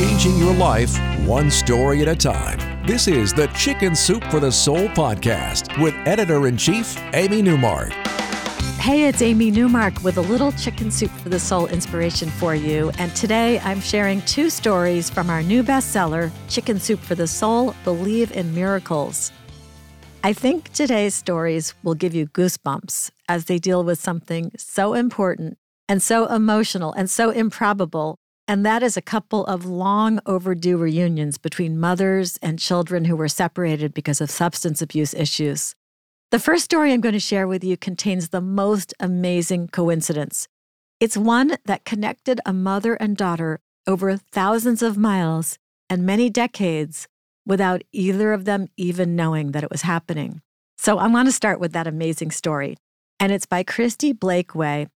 changing your life one story at a time. This is the Chicken Soup for the Soul podcast with editor in chief, Amy Newmark. Hey, it's Amy Newmark with a little Chicken Soup for the Soul inspiration for you. And today I'm sharing two stories from our new bestseller, Chicken Soup for the Soul Believe in Miracles. I think today's stories will give you goosebumps as they deal with something so important and so emotional and so improbable. And that is a couple of long overdue reunions between mothers and children who were separated because of substance abuse issues. The first story I'm going to share with you contains the most amazing coincidence. It's one that connected a mother and daughter over thousands of miles and many decades without either of them even knowing that it was happening. So I want to start with that amazing story. And it's by Kristi Blakeway.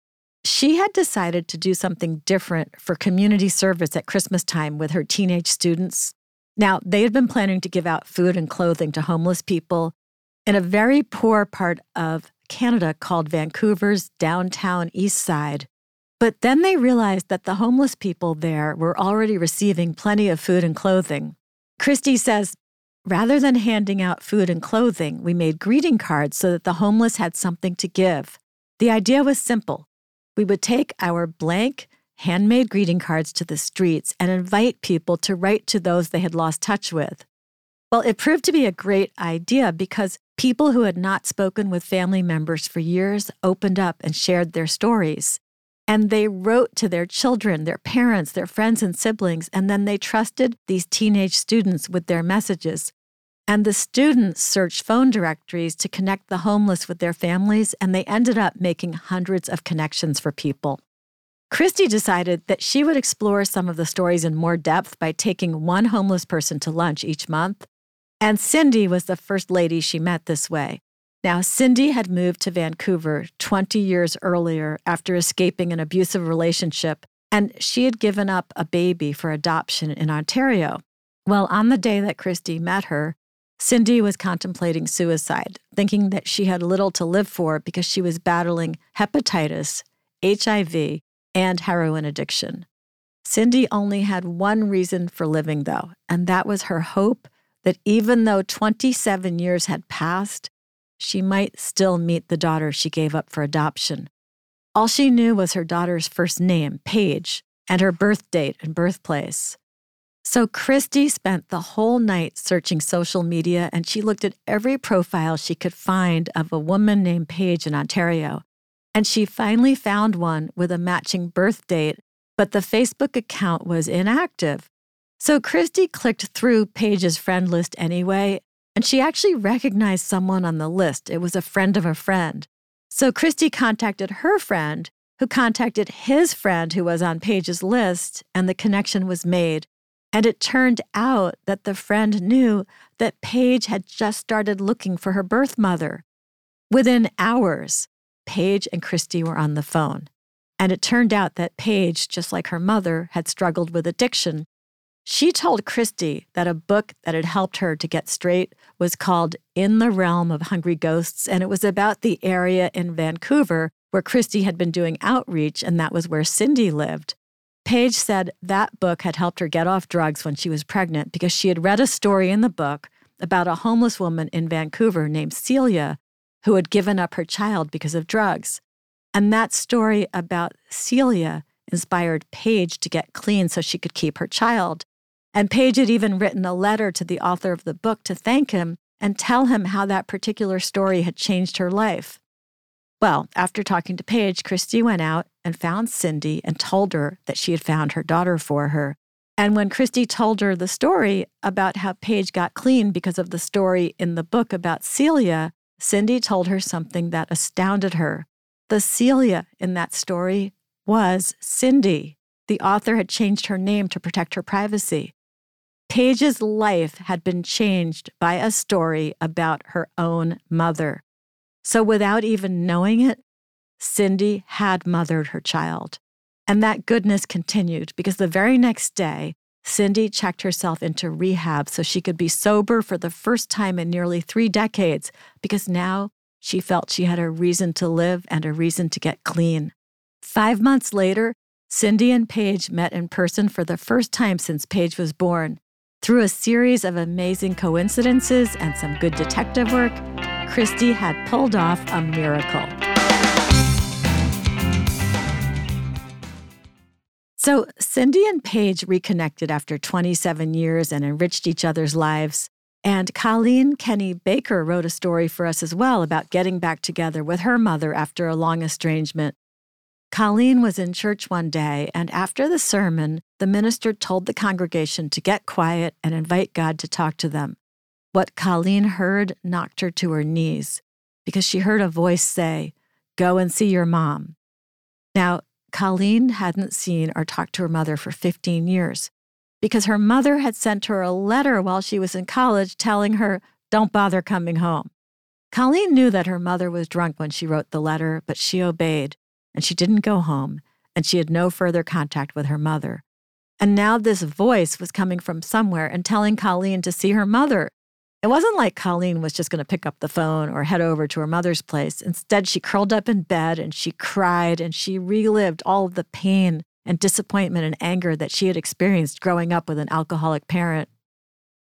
She had decided to do something different for community service at Christmas time with her teenage students. Now, they had been planning to give out food and clothing to homeless people in a very poor part of Canada called Vancouver's downtown east side. But then they realized that the homeless people there were already receiving plenty of food and clothing. Kristi says, rather than handing out food and clothing, we made greeting cards so that the homeless had something to give. The idea was simple. We would take our blank, handmade greeting cards to the streets and invite people to write to those they had lost touch with. Well, it proved to be a great idea because people who had not spoken with family members for years opened up and shared their stories. And they wrote to their children, their parents, their friends, and siblings, and then they trusted these teenage students with their messages. And the students searched phone directories to connect the homeless with their families, and they ended up making hundreds of connections for people. Kristi decided that she would explore some of the stories in more depth by taking one homeless person to lunch each month. And Cindy was the first lady she met this way. Now, Cindy had moved to Vancouver 20 years earlier after escaping an abusive relationship, and she had given up a baby for adoption in Ontario. Well, on the day that Kristi met her, Cindy was contemplating suicide, thinking that she had little to live for because she was battling hepatitis, HIV, and heroin addiction. Cindy only had one reason for living, though, and that was her hope that even though 27 years had passed, she might still meet the daughter she gave up for adoption. All she knew was her daughter's first name, Paige, and her birth date and birthplace. So Kristi spent the whole night searching social media and she looked at every profile she could find of a woman named Paige in Ontario. And she finally found one with a matching birth date, but the Facebook account was inactive. So Kristi clicked through Paige's friend list anyway and she actually recognized someone on the list. It was a friend of a friend. So Kristi contacted her friend, who contacted his friend who was on Paige's list, and the connection was made. And it turned out that the friend knew that Paige had just started looking for her birth mother. Within hours, Paige and Kristi were on the phone. And it turned out that Paige, just like her mother, had struggled with addiction she told Kristi that a book that had helped her to get straight was called In the Realm of Hungry Ghosts, and it was about the area in Vancouver where Kristi had been doing outreach, and that was where Cindy lived. Paige said that book had helped her get off drugs when she was pregnant because she had read a story in the book about a homeless woman in Vancouver named Celia who had given up her child because of drugs. And that story about Celia inspired Paige to get clean so she could keep her child. And Paige had even written a letter to the author of the book to thank him and tell him how that particular story had changed her life. Well, after talking to Paige, Kristi went out and found Cindy and told her that she had found her daughter for her. And when Kristi told her the story about how Paige got clean because of the story in the book about Celia, Cindy told her something that astounded her. The Celia in that story was Cindy. The author had changed her name to protect her privacy. Paige's life had been changed by a story about her own mother. So, without even knowing it, Cindy had mothered her child. And that goodness continued because the very next day, Cindy checked herself into rehab so she could be sober for the first time in nearly three decades because now she felt she had a reason to live and a reason to get clean. Five months later, Cindy and Paige met in person for the first time since Paige was born. Through a series of amazing coincidences and some good detective work, Kristi had pulled off a miracle. So, Cindy and Paige reconnected after 27 years and enriched each other's lives. And Colleen Kenny Baker wrote a story for us as well about getting back together with her mother after a long estrangement. Colleen was in church one day, and after the sermon, the minister told the congregation to get quiet and invite God to talk to them. What Colleen heard knocked her to her knees because she heard a voice say, Go and see your mom. Now, Colleen hadn't seen or talked to her mother for 15 years because her mother had sent her a letter while she was in college telling her, Don't bother coming home. Colleen knew that her mother was drunk when she wrote the letter, but she obeyed and she didn't go home, and she had no further contact with her mother. And now this voice was coming from somewhere and telling Colleen to see her mother. It wasn't like Colleen was just going to pick up the phone or head over to her mother's place. Instead, she curled up in bed and she cried and she relived all of the pain and disappointment and anger that she had experienced growing up with an alcoholic parent.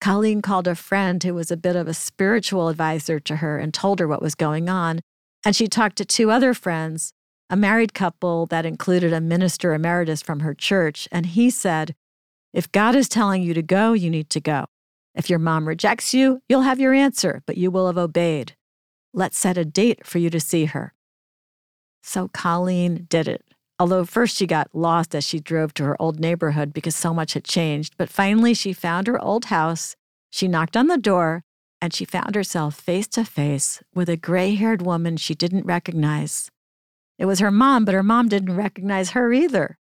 Colleen called a friend who was a bit of a spiritual advisor to her and told her what was going on. And she talked to two other friends a married couple that included a minister emeritus from her church, and he said, If God is telling you to go, you need to go. If your mom rejects you, you'll have your answer, but you will have obeyed. Let's set a date for you to see her. So Colleen did it. Although first she got lost as she drove to her old neighborhood because so much had changed, but finally she found her old house. She knocked on the door and she found herself face to face with a gray haired woman she didn't recognize. It was her mom, but her mom didn't recognize her either.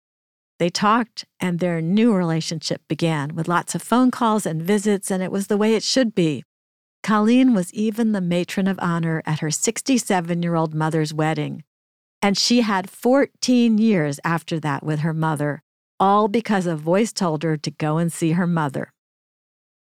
They talked, and their new relationship began with lots of phone calls and visits, and it was the way it should be. Colleen was even the matron of honor at her 67 year old mother's wedding. And she had 14 years after that with her mother, all because a voice told her to go and see her mother.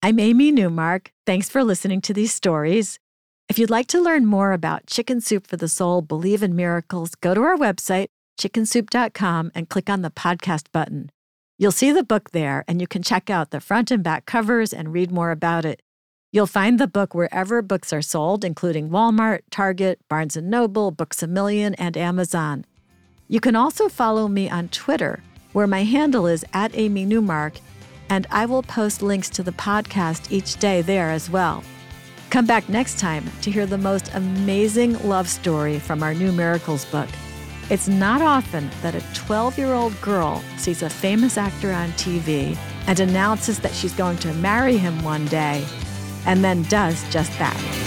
I'm Amy Newmark. Thanks for listening to these stories. If you'd like to learn more about Chicken Soup for the Soul, Believe in Miracles, go to our website, chickensoup.com, and click on the podcast button. You'll see the book there, and you can check out the front and back covers and read more about it. You'll find the book wherever books are sold, including Walmart, Target, Barnes & Noble, Books A Million, and Amazon. You can also follow me on Twitter, where my handle is at Amy Newmark, and I will post links to the podcast each day there as well. Come back next time to hear the most amazing love story from our new Miracles book. It's not often that a 12 year old girl sees a famous actor on TV and announces that she's going to marry him one day, and then does just that.